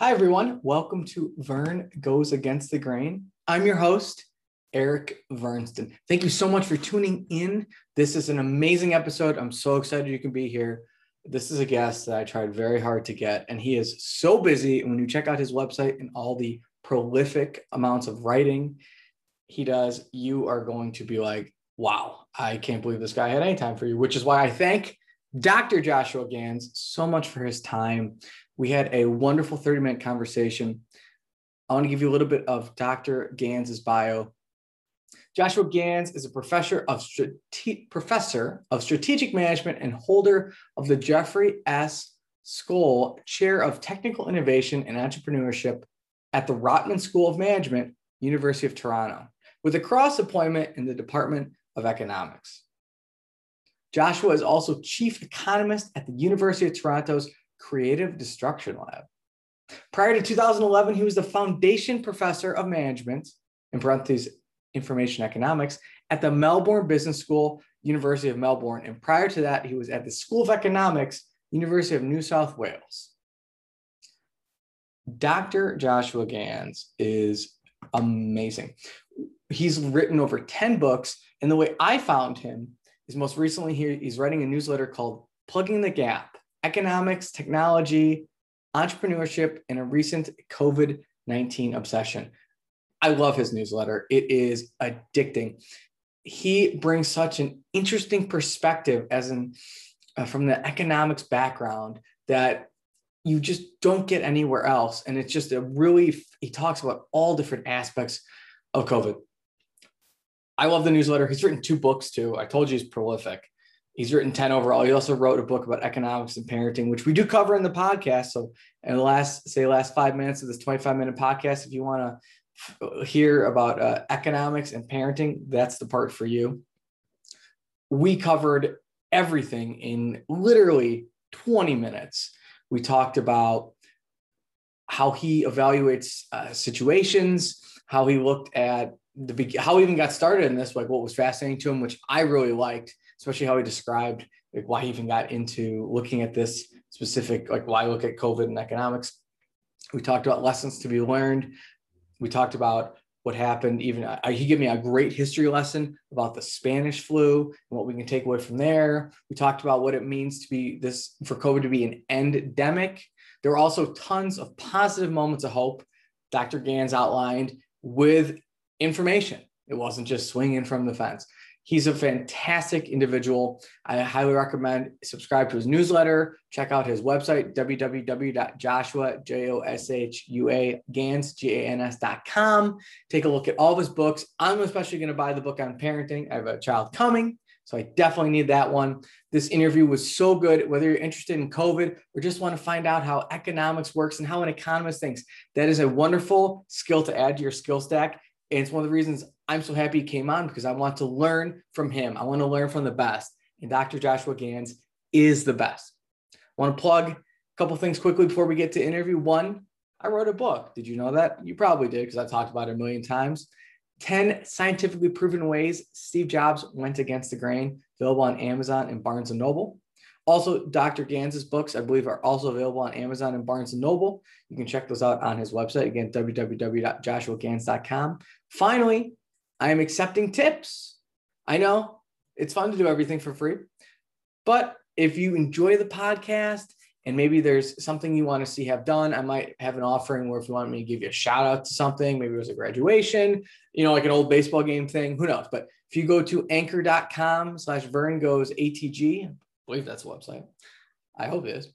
Hi, everyone. Welcome to Vern Goes Against the Grain. I'm your host, Eric Vernston. Thank you so much for tuning in. This is an amazing episode. I'm so excited you can be here. This is a guest that I tried very hard to get, and he is so busy. And when you check out his website and all the prolific amounts of writing he does, you are going to be like, wow, I can't believe this guy had any time for you, which is why I thank Dr. Joshua Gans so much for his time. We had a wonderful 30 minute conversation. I want to give you a little bit of Dr. Gans's bio. Joshua Gans is a professor of strate- professor of strategic management and holder of the Jeffrey S. Skoll Chair of Technical Innovation and Entrepreneurship at the Rotman School of Management, University of Toronto, with a cross appointment in the Department of Economics. Joshua is also chief economist at the University of Toronto's Creative Destruction Lab. Prior to 2011, he was the foundation professor of management, in parentheses, information economics, at the Melbourne Business School, University of Melbourne. And prior to that, he was at the School of Economics, University of New South Wales. Dr. Joshua Gans is amazing. He's written over 10 books. And the way I found him is most recently he's writing a newsletter called Plugging the Gap Economics, Technology, Entrepreneurship, and a recent COVID 19 obsession. I love his newsletter. It is addicting. He brings such an interesting perspective as in uh, from the economics background that you just don't get anywhere else. And it's just a really, he talks about all different aspects of COVID. I love the newsletter. He's written two books too. I told you he's prolific. He's written 10 overall. He also wrote a book about economics and parenting, which we do cover in the podcast. So, in the last, say, last five minutes of this 25 minute podcast, if you want to hear about uh, economics and parenting, that's the part for you. We covered everything in literally 20 minutes. We talked about how he evaluates uh, situations, how he looked at the how he even got started in this, like what was fascinating to him, which I really liked, especially how he described like why he even got into looking at this specific, like why look at COVID and economics. We talked about lessons to be learned. We talked about what happened. Even uh, he gave me a great history lesson about the Spanish flu and what we can take away from there. We talked about what it means to be this for COVID to be an endemic. There were also tons of positive moments of hope. Dr. Gans outlined with information. It wasn't just swinging from the fence. He's a fantastic individual. I highly recommend subscribe to his newsletter. Check out his website, www.joshua, J-O-S-H-U-A, Gans, G-A-N-S.com. Take a look at all of his books. I'm especially going to buy the book on parenting. I have a child coming, so I definitely need that one. This interview was so good. Whether you're interested in COVID or just want to find out how economics works and how an economist thinks, that is a wonderful skill to add to your skill stack. And it's one of the reasons I'm so happy he came on because I want to learn from him. I want to learn from the best. And Dr. Joshua Gans is the best. I want to plug a couple things quickly before we get to interview. One, I wrote a book. Did you know that? You probably did because I talked about it a million times. 10 scientifically proven ways Steve Jobs went against the grain, available on Amazon and Barnes and Noble. Also, Dr. Gans's books, I believe, are also available on Amazon and Barnes and Noble. You can check those out on his website again, www.joshuagans.com. Finally, I am accepting tips. I know it's fun to do everything for free, but if you enjoy the podcast and maybe there's something you want to see have done, I might have an offering where if you want me to give you a shout out to something, maybe it was a graduation, you know, like an old baseball game thing, who knows? But if you go to anchor.com slash Vern goes ATG, believe that's the website. I hope it is.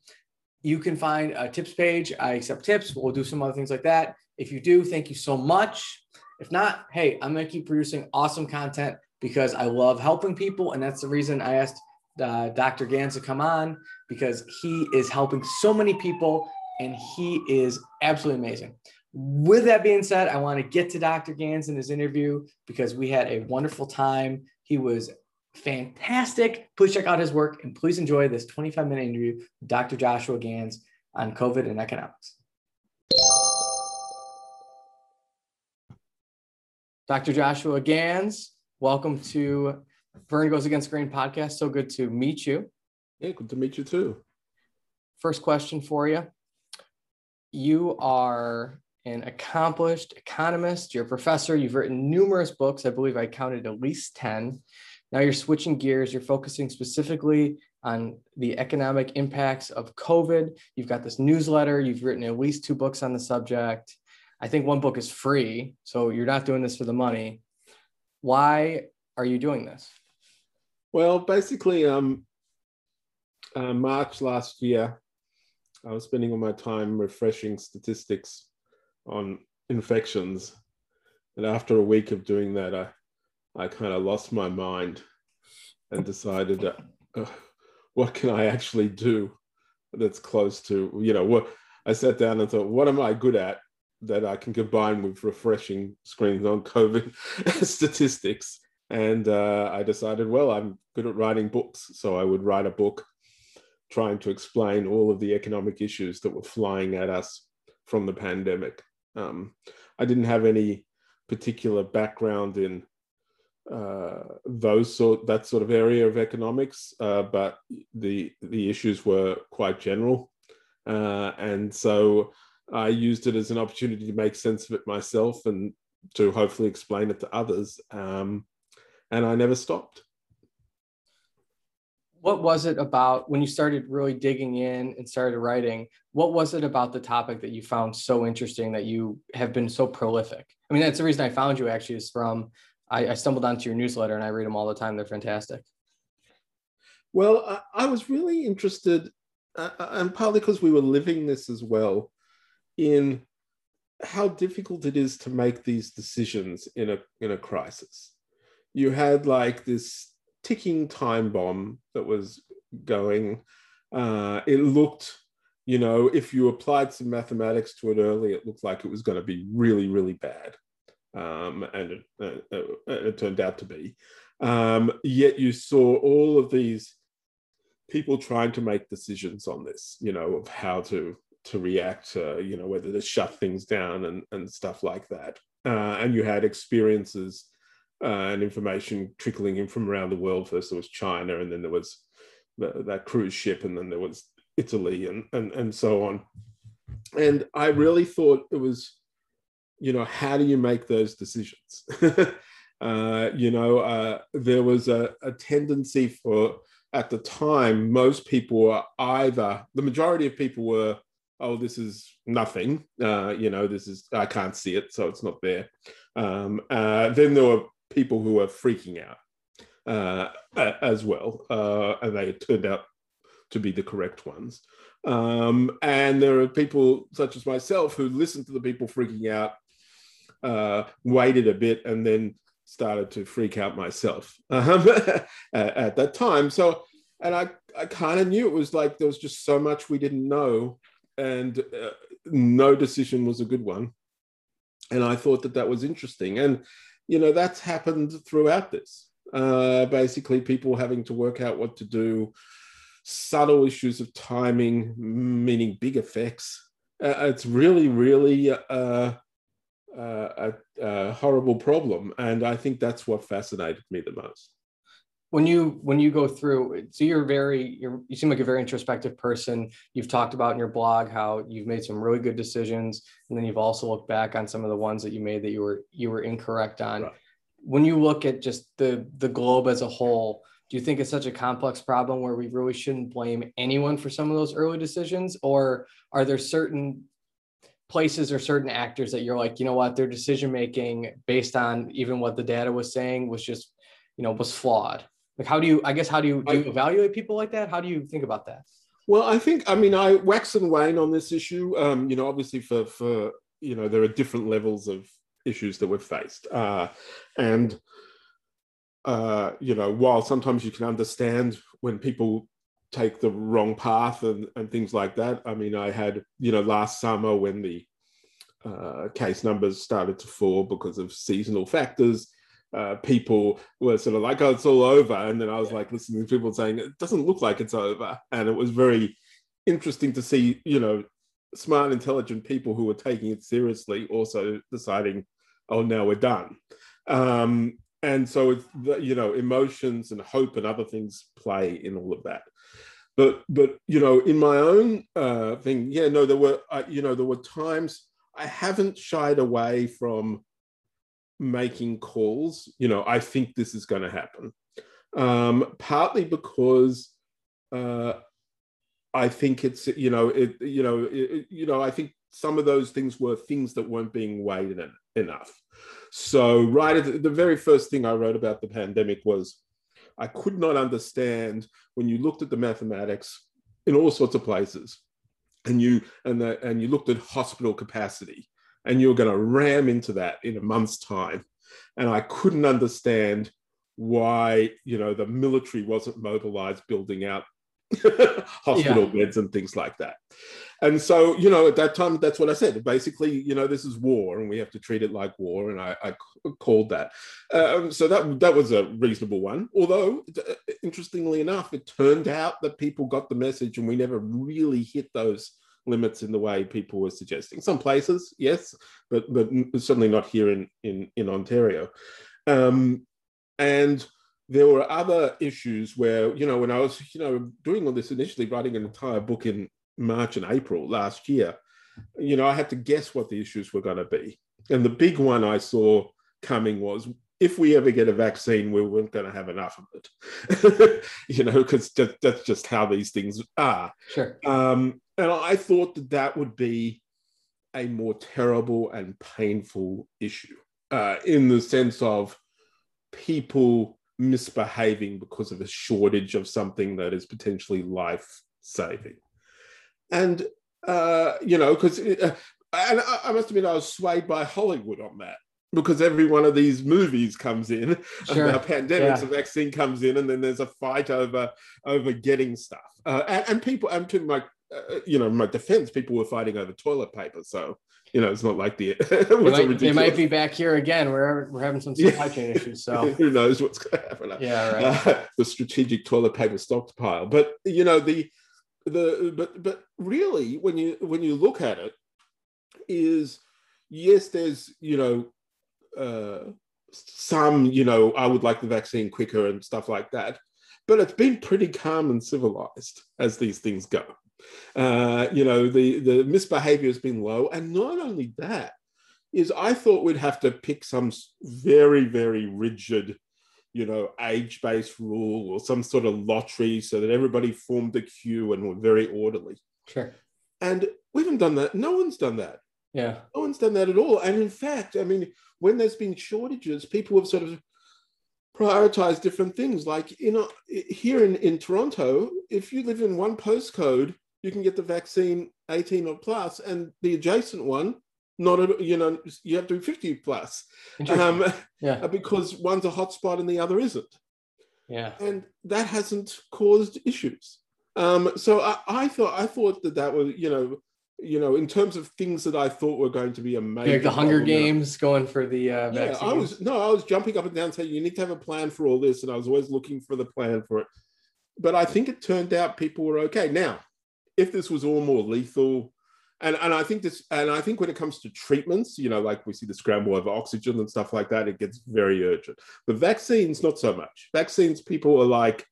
You can find a tips page. I accept tips. We'll do some other things like that. If you do, thank you so much. If not, hey, I'm going to keep producing awesome content because I love helping people. And that's the reason I asked uh, Dr. Gans to come on because he is helping so many people and he is absolutely amazing. With that being said, I want to get to Dr. Gans in his interview because we had a wonderful time. He was fantastic. Please check out his work and please enjoy this 25 minute interview with Dr. Joshua Gans on COVID and economics. Dr. Joshua Gans, welcome to Vern Goes Against Grain podcast. So good to meet you. Yeah, good to meet you too. First question for you you are an accomplished economist, you're a professor, you've written numerous books. I believe I counted at least 10. Now you're switching gears, you're focusing specifically on the economic impacts of COVID. You've got this newsletter, you've written at least two books on the subject. I think one book is free, so you're not doing this for the money. Why are you doing this? Well, basically, um, uh, March last year, I was spending all my time refreshing statistics on infections. And after a week of doing that, I, I kind of lost my mind and decided, uh, what can I actually do that's close to, you know, what I sat down and thought, what am I good at that I can combine with refreshing screens on COVID statistics? And uh, I decided, well, I'm good at writing books. So I would write a book trying to explain all of the economic issues that were flying at us from the pandemic. Um, I didn't have any particular background in uh, those sort that sort of area of economics, uh, but the the issues were quite general, uh, and so I used it as an opportunity to make sense of it myself and to hopefully explain it to others. Um, and I never stopped. What was it about when you started really digging in and started writing what was it about the topic that you found so interesting that you have been so prolific? I mean that's the reason i found you actually is from i, I stumbled onto your newsletter and i read them all the time. They're fantastic. Well i, I was really interested uh, uh, and partly because we were living this as well in how difficult it is to make these decisions in a in a crisis you had like this ticking time bomb that was going. Uh, it looked, you know, if you applied some mathematics to it early, it looked like it was going to be really, really bad. Um, and it, uh, uh, it, turned out to be. Um, yet you saw all of these people trying to make decisions on this, you know, of how to to react, uh, you know, whether to shut things down and, and stuff like that. Uh, and you had experiences uh, and information trickling in from around the world. First, there was China, and then there was the, that cruise ship, and then there was Italy, and, and, and so on. And I really thought it was, you know, how do you make those decisions? uh, you know, uh, there was a, a tendency for, at the time, most people were either, the majority of people were, oh, this is nothing. Uh, you know, this is, I can't see it, so it's not there. Um, uh, then there were people who were freaking out uh, as well, uh, and they turned out to be the correct ones. Um, and there are people such as myself who listened to the people freaking out, uh, waited a bit, and then started to freak out myself um, at, at, that time. So, and I, I kind of knew it was like there was just so much we didn't know, and uh, no decision was a good one. And I thought that that was interesting. And you know, that's happened throughout this. Uh, basically, people having to work out what to do, subtle issues of timing, meaning big effects. Uh, it's really, really uh, uh, a, a, horrible problem, and I think that's what fascinated me the most when you when you go through so you're very you're, you seem like a very introspective person. You've talked about in your blog how you've made some really good decisions and then you've also looked back on some of the ones that you made that you were you were incorrect on. Right. when you look at just the the globe as a whole do you think it's such a complex problem where we really shouldn't blame anyone for some of those early decisions? Or are there certain places or certain actors that you're like you know what? Their decision making based on even what the data was saying was just you know was flawed like, how do you? I guess how do you do you evaluate people like that? How do you think about that? Well, I think I mean I wax and wane on this issue. Um, you know, obviously for for you know there are different levels of issues that we've faced, uh, and uh, you know while sometimes you can understand when people take the wrong path and, and things like that. I mean, I had you know last summer when the uh, case numbers started to fall because of seasonal factors uh, people were sort of like, oh, it's all over. And then I was like listening to people saying, it doesn't look like it's over. And it was very interesting to see, you know, smart, intelligent people who were taking it seriously also deciding, oh, now we're done. Um, and so, it's, you know, emotions and hope and other things play in all of that. but but you know, in my own uh, thing, yeah, no, there were uh, you know there were times I haven't shied away from making calls. You know, I think this is going to happen, um, partly because uh, I think it's you know it you know it, you know I think some of those things were things that weren't being weighed in enough. So right at the, the very first thing I wrote about the pandemic was I could not understand when you looked at the mathematics in all sorts of places, and you and the, and you looked at hospital capacity, and you're going to ram into that in a month's time, and I couldn't understand why you know the military wasn't mobilized building out hospital yeah. beds and things like that. And so, you know, at that time, that's what I said. Basically, you know, this is war, and we have to treat it like war, and I, I called that. Um, so that that was a reasonable one. Although, uh, interestingly enough, it turned out that people got the message, and we never really hit those limits in the way people were suggesting. Some places, yes, but but certainly not here in in in Ontario. Um, and there were other issues where, you know, when I was, you know, doing all this initially, writing an entire book in March and April last year, you know, I had to guess what the issues were going to be. And the big one I saw coming was if we ever get a vaccine, we weren't going to have enough of it, you know, because that's just how these things are. Sure. Um, and I thought that that would be a more terrible and painful issue uh, in the sense of people misbehaving because of a shortage of something that is potentially life saving. And, uh, you know, because, uh, and I, I must admit, I was swayed by Hollywood on that because every one of these movies comes in sure. about pandemics, yeah. a vaccine comes in, and then there's a fight over over getting stuff. Uh, and, and, people, and to my, uh, you know, my defense, people were fighting over toilet paper. So you know, it's not like the. it, might, it might be back here again. We're we're having some supply chain issues. So who knows what's going to happen? Yeah, right. Uh, the strategic toilet paper stockpile, but you know the the but but really when you when you look at it, is yes, there's you know. Uh, some, you know, I would like the vaccine quicker and stuff like that. But it's been pretty calm and civilized as these things go. Uh, you know, the, the misbehavior has been low. And not only that, is I thought we'd have to pick some very, very rigid, you know, age based rule or some sort of lottery so that everybody formed a queue and were very orderly. Sure. And we haven't done that. No one's done that. Yeah. No one's done that at all. And in fact, I mean, when there's been shortages, people have sort of prioritized different things. Like, you know, here in, in Toronto, if you live in one postcode, you can get the vaccine 18 or plus, and the adjacent one, not a, you know, you have to be 50 plus, um, yeah, because one's a hotspot and the other isn't. Yeah, and that hasn't caused issues. Um, so I, I thought I thought that that was you know you know, in terms of things that I thought were going to be amazing. Like the Hunger Games going for the uh, yeah, I was no, I was jumping up and down saying you need to have a plan for all this, and I was always looking for the plan for it. But I think it turned out people were okay. Now, if this was all more lethal, and, and I think this, and I think when it comes to treatments, you know, like we see the scramble over oxygen and stuff like that, it gets very urgent. But vaccines, not so much. Vaccines, people are like,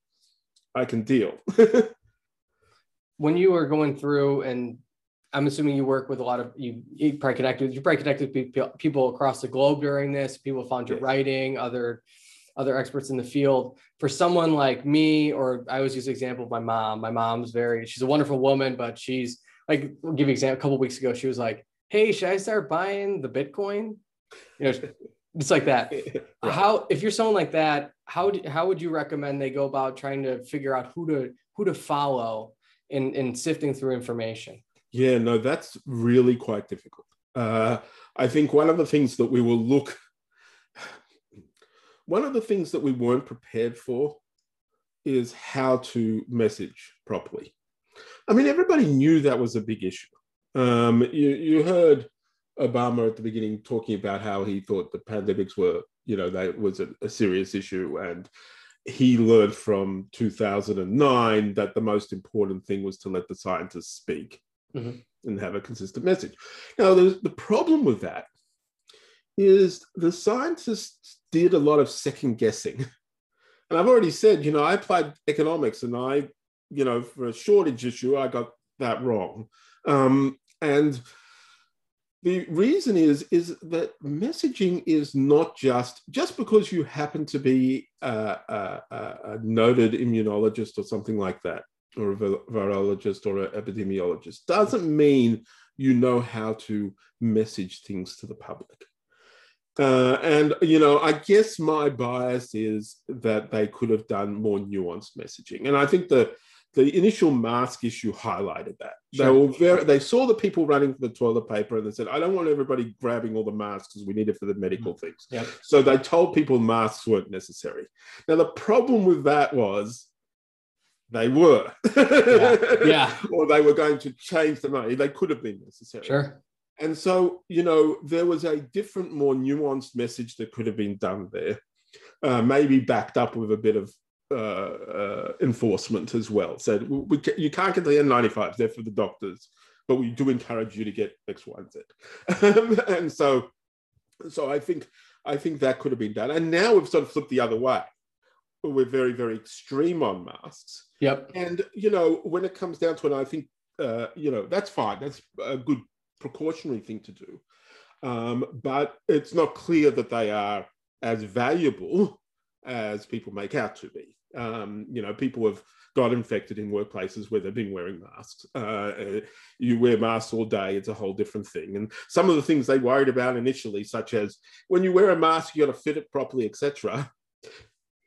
I can deal. when you are going through, and I'm assuming you work with a lot of you, you probably connected, you probably connected with people across the globe during this. People found your writing, other other experts in the field. For someone like me, or I always use the example of my mom. My mom's very, she's a wonderful woman, but she's like, I'll give you an example. A couple weeks ago, she was like, "Hey, should I start buying the Bitcoin?" You know, it's like that. right. How, if you're someone like that, how do, how would you recommend they go about trying to figure out who to who to follow in in sifting through information? Yeah, no, that's really quite difficult. Uh, I think one of the things that we will look one of the things that we weren't prepared for is how to message properly. I mean, everybody knew that was a big issue. Um, you, you heard Obama at the beginning talking about how he thought the pandemics were, you know, that was a, a serious issue. And he learned from 2009 that the most important thing was to let the scientists speak mm-hmm. and have a consistent message. Now, the problem with that is the scientists did a lot of second guessing. And I've already said, you know, I applied economics and I you know, for a shortage issue, I got that wrong. Um, and the reason is is that messaging is not just just because you happen to be a, a, a noted immunologist or something like that, or a virologist or an epidemiologist, doesn't mean you know how to message things to the public. Uh, and you know, I guess my bias is that they could have done more nuanced messaging, and I think the the initial mask issue highlighted that. Sure. They were very they saw the people running for the toilet paper and they said, I don't want everybody grabbing all the masks because we need it for the medical mm. things. Yep. So they told people masks weren't necessary. Now the problem with that was they were. yeah. yeah. or they were going to change the money. They could have been necessary. Sure. And so, you know, there was a different, more nuanced message that could have been done there, uh, maybe backed up with a bit of uh, uh, enforcement as well. Said we, you can't get the N95s; they're for the doctors, but we do encourage you to get X, Y, and Z. and so, so I think I think that could have been done. And now we've sort of flipped the other way. We're very, very extreme on masks. Yep. And you know, when it comes down to it, I think uh, you know that's fine. That's a good precautionary thing to do. Um, but it's not clear that they are as valuable as people make out to be. Um, you know, people have got infected in workplaces where they've been wearing masks. Uh, you wear masks all day, it's a whole different thing. And some of the things they worried about initially, such as when you wear a mask, you got to fit it properly, etc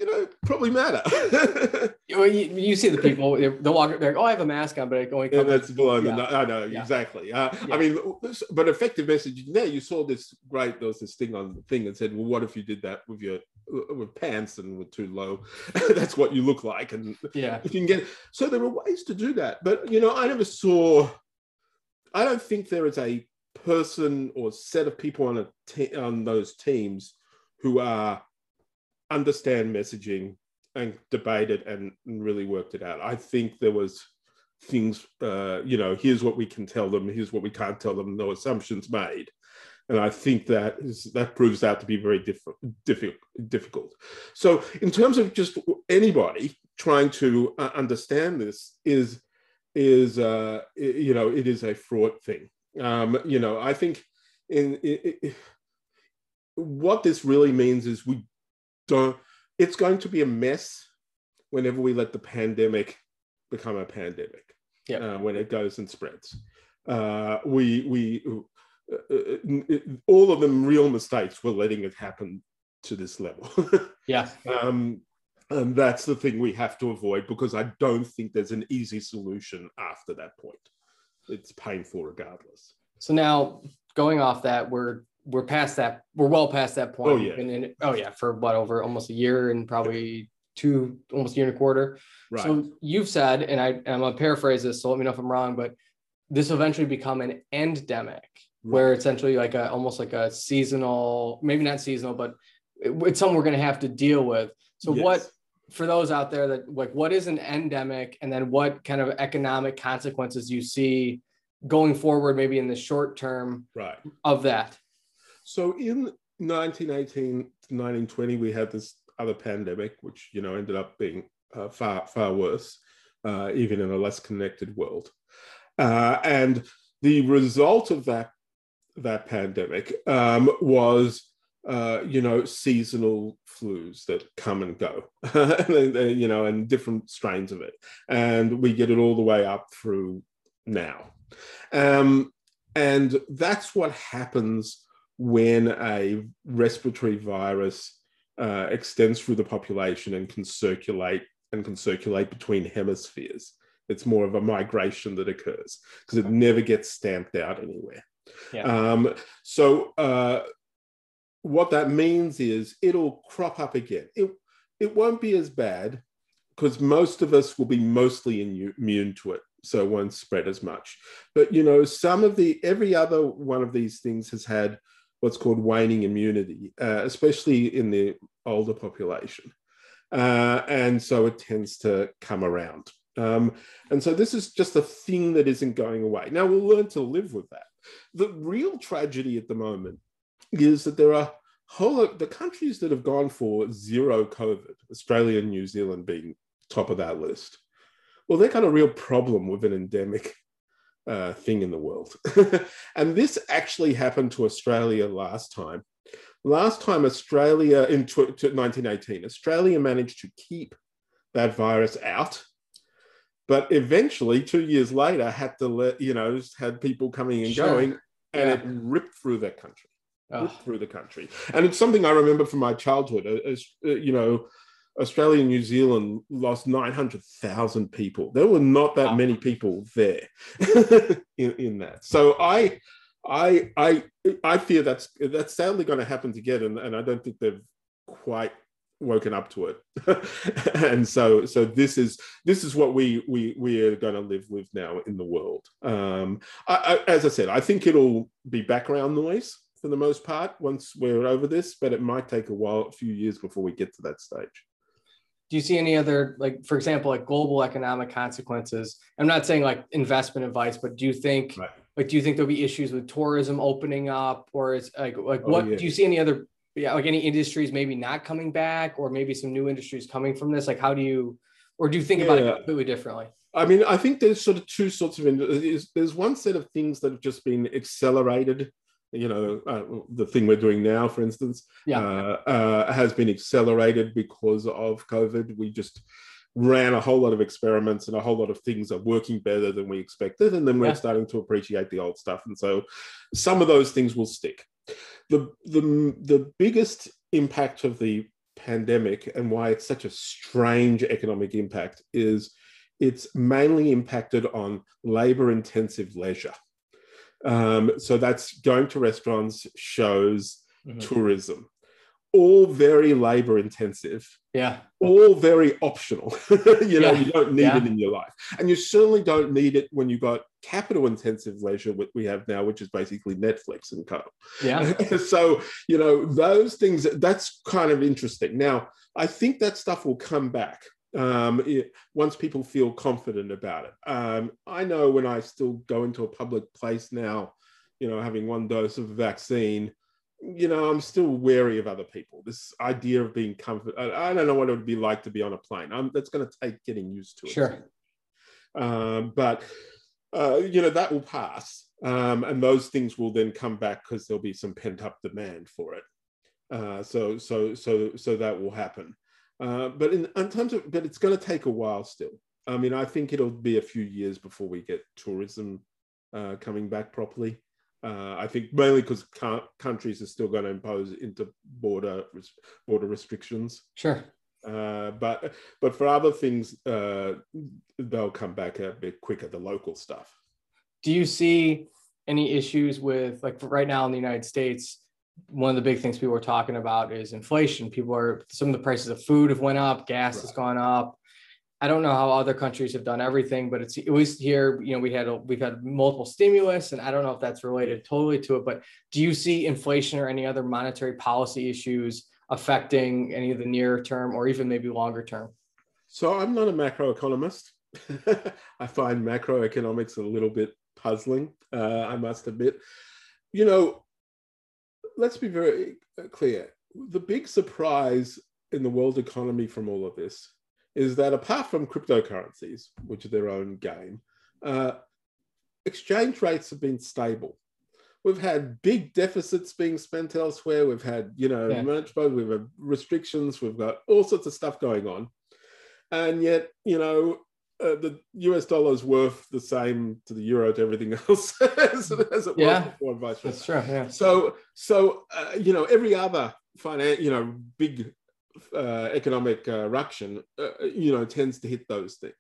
you know, probably matter. well, you, you, see the people, they'll walk, they're like, oh, I have a mask on, but it only. Yeah, that's below yeah. I know, yeah. exactly. Uh, yeah. I mean, but effective messaging there, you saw this great, there was this thing on the thing that said, well, what if you did that with your with pants and were too low? that's what you look like. And yeah, if you can get, so there are ways to do that. But, you know, I never saw, I don't think there is a person or set of people on a te- on those teams who are understand messaging and debated and really worked it out. I think there was things, uh, you know, here's what we can tell them, here's what we can't tell them, no assumptions made. And I think that is, that proves out to be very diff- diff- difficult. So, in terms of just anybody trying to uh, understand this, is is uh, you know it is a fraught thing. Um, you know, I think in, in, in what this really means is we don't it's going to be a mess whenever we let the pandemic become a pandemic yeah uh, when it goes and spreads. Uh, we we uh, uh all of them real mistakes were letting it happen to this level. Yeah. Um, and that's the thing we have to avoid because i don't think there's an easy solution after that point. It's painful regardless. So now going off that we're we're past that. We're well past that point. Oh yeah. In, oh yeah, for what over almost a year and probably two, almost a year and a quarter. Right. So you've said, and I, and I'm gonna paraphrase this. So let me know if I'm wrong, but this will eventually become an endemic, right. where essentially like a almost like a seasonal, maybe not seasonal, but it, it's something we're gonna have to deal with. So yes. what for those out there that like what is an endemic, and then what kind of economic consequences you see going forward, maybe in the short term, right. of that? So in 1918 to 1920, we had this other pandemic, which you know ended up being uh, far far worse, uh, even in a less connected world. Uh, and the result of that that pandemic um, was, uh, you know, seasonal flus that come and go, you know, and different strains of it, and we get it all the way up through now. Um, and that's what happens when a respiratory virus uh, extends through the population and can circulate and can circulate between hemispheres. It's more of a migration that occurs because it never gets stamped out anywhere. Yeah. Um, so uh, what that means is it'll crop up again. It, it won't be as bad because most of us will be mostly immune to it so it won't spread as much but you know some of the every other one of these things has had what's called waning immunity, uh, especially in the older population. Uh, and so it tends to come around. Um, and so this is just a thing that isn't going away. Now we'll learn to live with that. The real tragedy at the moment is that there are whole the countries that have gone for zero COVID, Australia and New Zealand being top of that list, well, they've got a real problem with an endemic uh, thing in the world. and this actually happened to Australia last time. Last time, Australia in 1918, Australia managed to keep that virus out. But eventually, two years later, had to let, you know, had people coming and sure. going, and yeah. it ripped through that country. Oh. Ripped through the country. And it's something I remember from my childhood. As, uh, you know, Australia and New Zealand lost 900,000 people. There were not that wow. many people there in, in, that. So I, I, I, I fear that's that's sadly going to happen again, and, and I don't think they've quite woken up to it. and so, so this is this is what we we we are going to live with now in the world. Um, I, I, as I said, I think it'll be background noise for the most part once we're over this, but it might take a while, a few years before we get to that stage do you see any other like for example like global economic consequences i'm not saying like investment advice but do you think right. like do you think there'll be issues with tourism opening up or is like like oh, what yeah. do you see any other yeah like any industries maybe not coming back or maybe some new industries coming from this like how do you or do you think yeah. about it completely differently I mean, I think there's sort of two sorts of there's one set of things that have just been accelerated you know, uh, the thing we're doing now, for instance, yeah. uh, uh, has been accelerated because of COVID. We just ran a whole lot of experiments and a whole lot of things are working better than we expected. And then we're yeah. starting to appreciate the old stuff. And so some of those things will stick. The, the, the biggest impact of the pandemic and why it's such a strange economic impact is it's mainly impacted on labor intensive leisure. Um, so that's going to restaurants, shows, mm-hmm. tourism, all very labor intensive. Yeah. All very optional. you know, yeah. you don't need yeah. it in your life. And you certainly don't need it when you've got capital intensive leisure, what we have now, which is basically Netflix and co. Yeah. so, you know, those things, that's kind of interesting. Now, I think that stuff will come back um, it, once people feel confident about it. Um, I know when I still go into a public place now, you know, having one dose of vaccine, you know, I'm still wary of other people. This idea of being comfort, I, I don't know what it would be like to be on a plane. I'm, that's going to take getting used to it. Sure. Um, but, uh, you know, that will pass. Um, and those things will then come back because there'll be some pent up demand for it. Uh, so, so, so, so that will happen. Uh, but in, in terms of, but it's going to take a while still. I mean, I think it'll be a few years before we get tourism uh, coming back properly. Uh, I think mainly because countries are still going to impose into border border restrictions. Sure. Uh, but but for other things, uh, they'll come back a bit quicker. The local stuff. Do you see any issues with like right now in the United States? One of the big things people are talking about is inflation. People are some of the prices of food have went up, gas right. has gone up. I don't know how other countries have done everything, but it's at least here, you know, we had a, we've had multiple stimulus, and I don't know if that's related totally to it. But do you see inflation or any other monetary policy issues affecting any of the near term or even maybe longer term? So I'm not a macroeconomist. I find macroeconomics a little bit puzzling. Uh, I must admit. You know, let's be very uh, clear. The big surprise in the world economy from all of this is that apart from cryptocurrencies, which are their own game, uh, exchange rates have been stable. We've had big deficits being spent elsewhere. We've had, you know, yeah. we've had restrictions. We've got all sorts of stuff going on, and yet, you know, uh, the US dollar is worth the same to the euro to everything else as, as, it yeah, was before. Vice That's true. Yeah. So, so uh, you know, every other finance, you know, big uh, economic uh, ruction, uh, you know, tends to hit those things.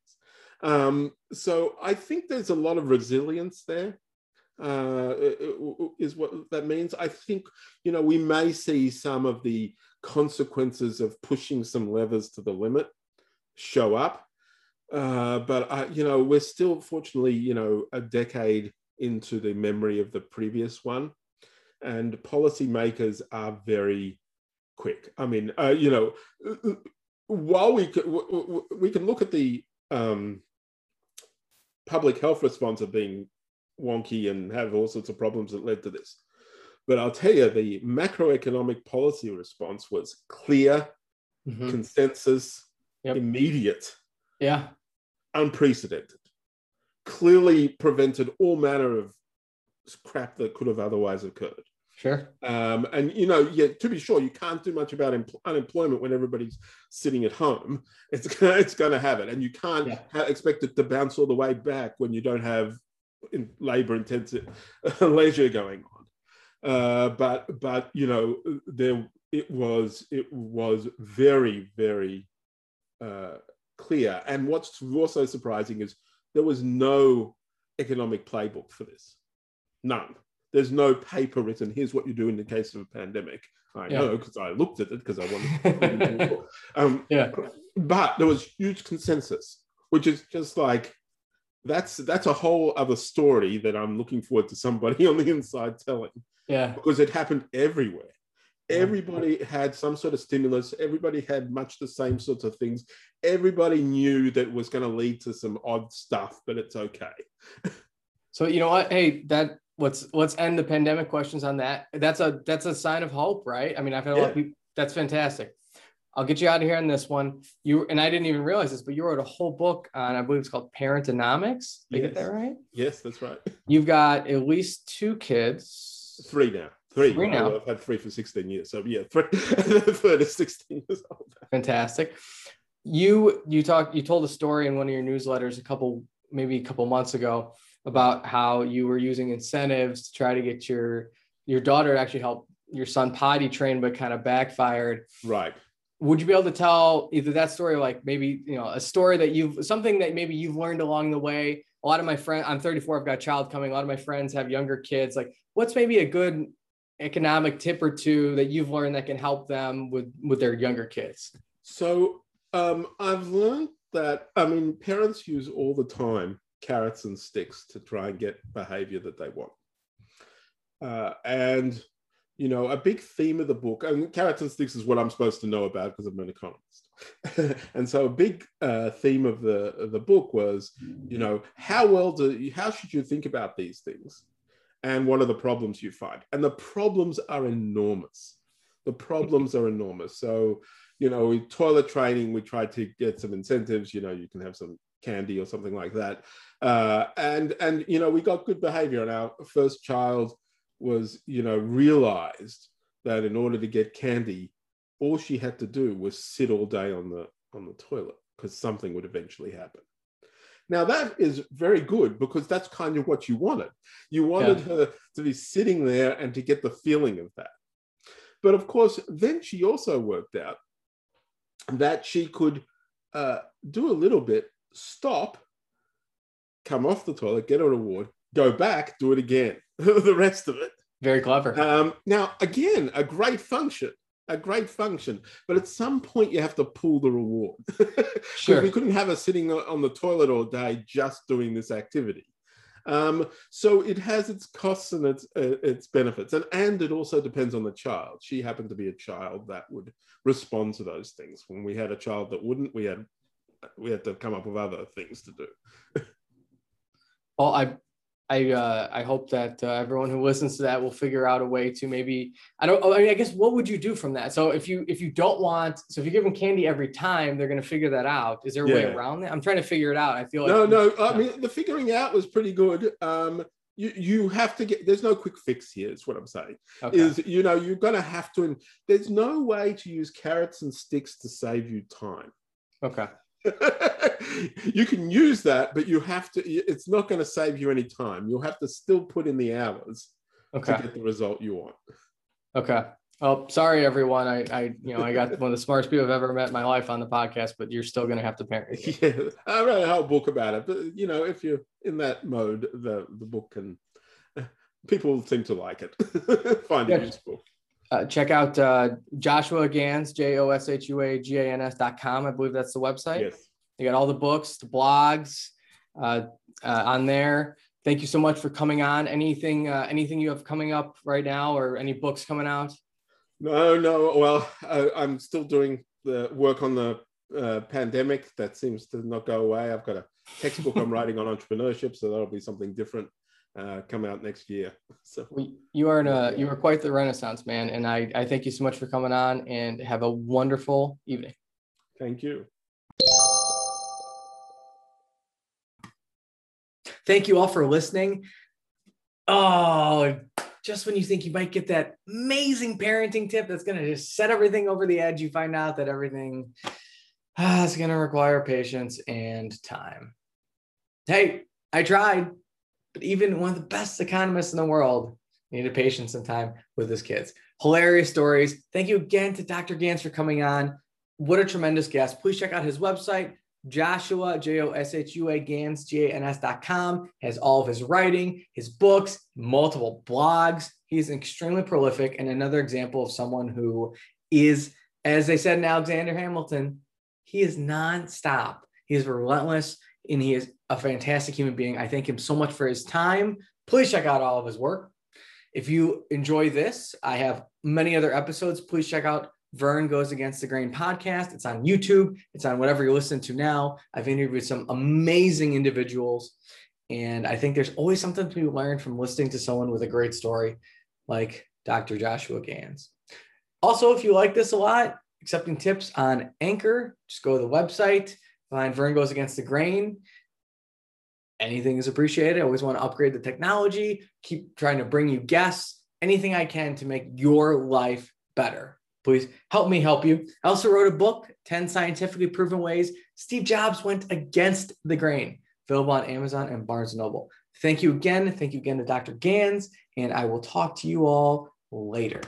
Um, so I think there's a lot of resilience there. Uh, is what that means. I think you know we may see some of the consequences of pushing some levers to the limit show up uh, but I, you know, we're still fortunately, you know, a decade into the memory of the previous one, and policymakers are very quick. I mean, uh, you know, while we could, we can look at the um, public health response of being wonky and have all sorts of problems that led to this. But I'll tell you, the macroeconomic policy response was clear, mm-hmm. consensus, yep. immediate. Yeah unprecedented. Clearly prevented all manner of crap that could have otherwise occurred. Sure. Um, and you know, yeah, to be sure, you can't do much about empl- unemployment when everybody's sitting at home. It's gonna, it's going to have it, and you can't Yeah. ha- expect it to bounce all the way back when you don't have in labor intensive leisure going on. Uh, but but you know, there it was it was very very uh, clear. And what's also surprising is there was no economic playbook for this. None. There's no paper written. Here's what you do in the case of a pandemic. I Yeah. know because I looked at it because I wanted. um, yeah. but there was huge consensus, which is just like that's that's a whole other story that I'm looking forward to somebody on the inside telling Yeah. because it happened everywhere. Yeah. Everybody had some sort of stimulus. Everybody had much the same sorts of things. Everybody knew that was going to lead to some odd stuff, but it's okay. So you know what? Hey, that let's let's end the pandemic questions on that. That's a that's a sign of hope, right? I mean, I've had a lot of people. That's fantastic. I'll get you out of here on this one. You and I didn't even realize this, but you wrote a whole book on, I believe it's called Parentonomics. Did I get Yes. that right? Yes, that's right. You've got at least two kids. Three now. Three. Three now. I've had three for 16 years. So yeah, three. the third is 16 years old. Fantastic. You you talked you told a story in one of your newsletters a couple maybe a couple months ago about how you were using incentives to try to get your your daughter to actually help your son potty train, but kind of backfired. Right. Would you be able to tell either that story, or like maybe you know a story that you've something that maybe you've learned along the way? A lot of my friends, I'm 34, I've got a child coming. A lot of my friends have younger kids. Like, what's maybe a good economic tip or two that you've learned that can help them with with their younger kids? So um, I've learned that, I mean, parents use all the time carrots and sticks to try and get behavior that they want. Uh, and, you know, a big theme of the book, and carrots and sticks is what I'm supposed to know about because I'm an economist. and so a big uh, theme of the, of the book was, you know, how well do how should you think about these things? And what are the problems you find? And the problems are enormous. The problems are enormous. So, you know, with toilet training, we tried to get some incentives. You know, you can have some candy or something like that, uh, and and you know, we got good behavior. And our first child was, you know, realized that in order to get candy, all she had to do was sit all day on the on the toilet because something would eventually happen. Now that is very good because that's kind of what you wanted. You wanted Yeah. her to be sitting there and to get the feeling of that. But of course, then she also worked out that she could uh, do a little bit, stop, come off the toilet, get a reward, go back, do it again, the rest of it. Very clever. Um, now, again, a great function, a great function, but at some point you have to pull the reward. Sure. We couldn't have her sitting on the toilet all day just doing this activity. Um, so it has its costs and its uh, its benefits, and and it also depends on the child. She happened to be a child that would respond to those things. When we had a child that wouldn't, we had we had to come up with other things to do. Well, I, I, uh, I hope that uh, everyone who listens to that will figure out a way to maybe. I don't. I mean, I guess what would you do from that? So if you if you don't want, so if you give them candy every time, they're going to figure that out. Is there a way around that? I'm trying to figure it out. I feel like no, no. I mean, the figuring out was pretty good. Um, you you have to get. There's no quick fix here. Is what I'm saying. Okay. Is you know you're going to have to. There's no way to use carrots and sticks to save you time. okay. you can use that, but you have to. It's not going to save you any time. You'll have to still put in the hours Okay. to get the result you want. Okay. Well, sorry everyone. I, I, you know, I got one of the smartest people I've ever met in my life on the podcast, but you're still going to have to parent. Yeah, I wrote a whole book about it, but you know, if you're in that mode, the the book can. People seem to like it, find it Yeah. useful. Uh, check out uh, Joshua Gans, J O S H U A G A N S dot com. I believe that's the website. Yes. You got all the books, the blogs uh, uh, on there. Thank you so much for coming on. Anything, uh, anything you have coming up right now, or any books coming out? No, no. Well, I, I'm still doing the work on the uh, pandemic. That seems to not go away. I've got a textbook I'm writing on entrepreneurship, so that'll be something different uh, come out next year. So We- You are in a, you are quite the renaissance man, and I, I thank you so much for coming on. And have a wonderful evening. thank you. Thank you all for listening. Oh, just when you think you might get that amazing parenting tip that's going to just set everything over the edge, you find out that everything ah, is going to require patience and time. Hey, I tried, but even one of the best economists in the world needed patience and time with his kids. Hilarious stories. Thank you again to Dr. Gans for coming on. What a tremendous guest. Please check out his website, Joshua, J O S H U A Gans, G A N S.com, has all of his writing, his books, multiple blogs. He's extremely prolific and another example of someone who is, as they said in Alexander Hamilton, he is nonstop. He is relentless and he is a fantastic human being. I thank him so much for his time. Please check out all of his work. If you enjoy this, I have many other episodes. Please check out Vern Goes Against the Grain podcast. It's on YouTube, it's on whatever you listen to now. I've interviewed some amazing individuals. And I think there's always something to be learned from listening to someone with a great story like Dr. Joshua Gans. Also, if you like this a lot, accepting tips on Anchor, just go to the website, find Vern Goes Against the Grain. Anything is appreciated. I always want to upgrade the technology, keep trying to bring you guests, anything I can to make your life better please help me help you. I also wrote a book, 10 Scientifically Proven Ways Steve Jobs Went Against the Grain, available on Amazon and Barnes & Noble. Thank you again. Thank you again to Dr. Gans, and I will talk to you all later.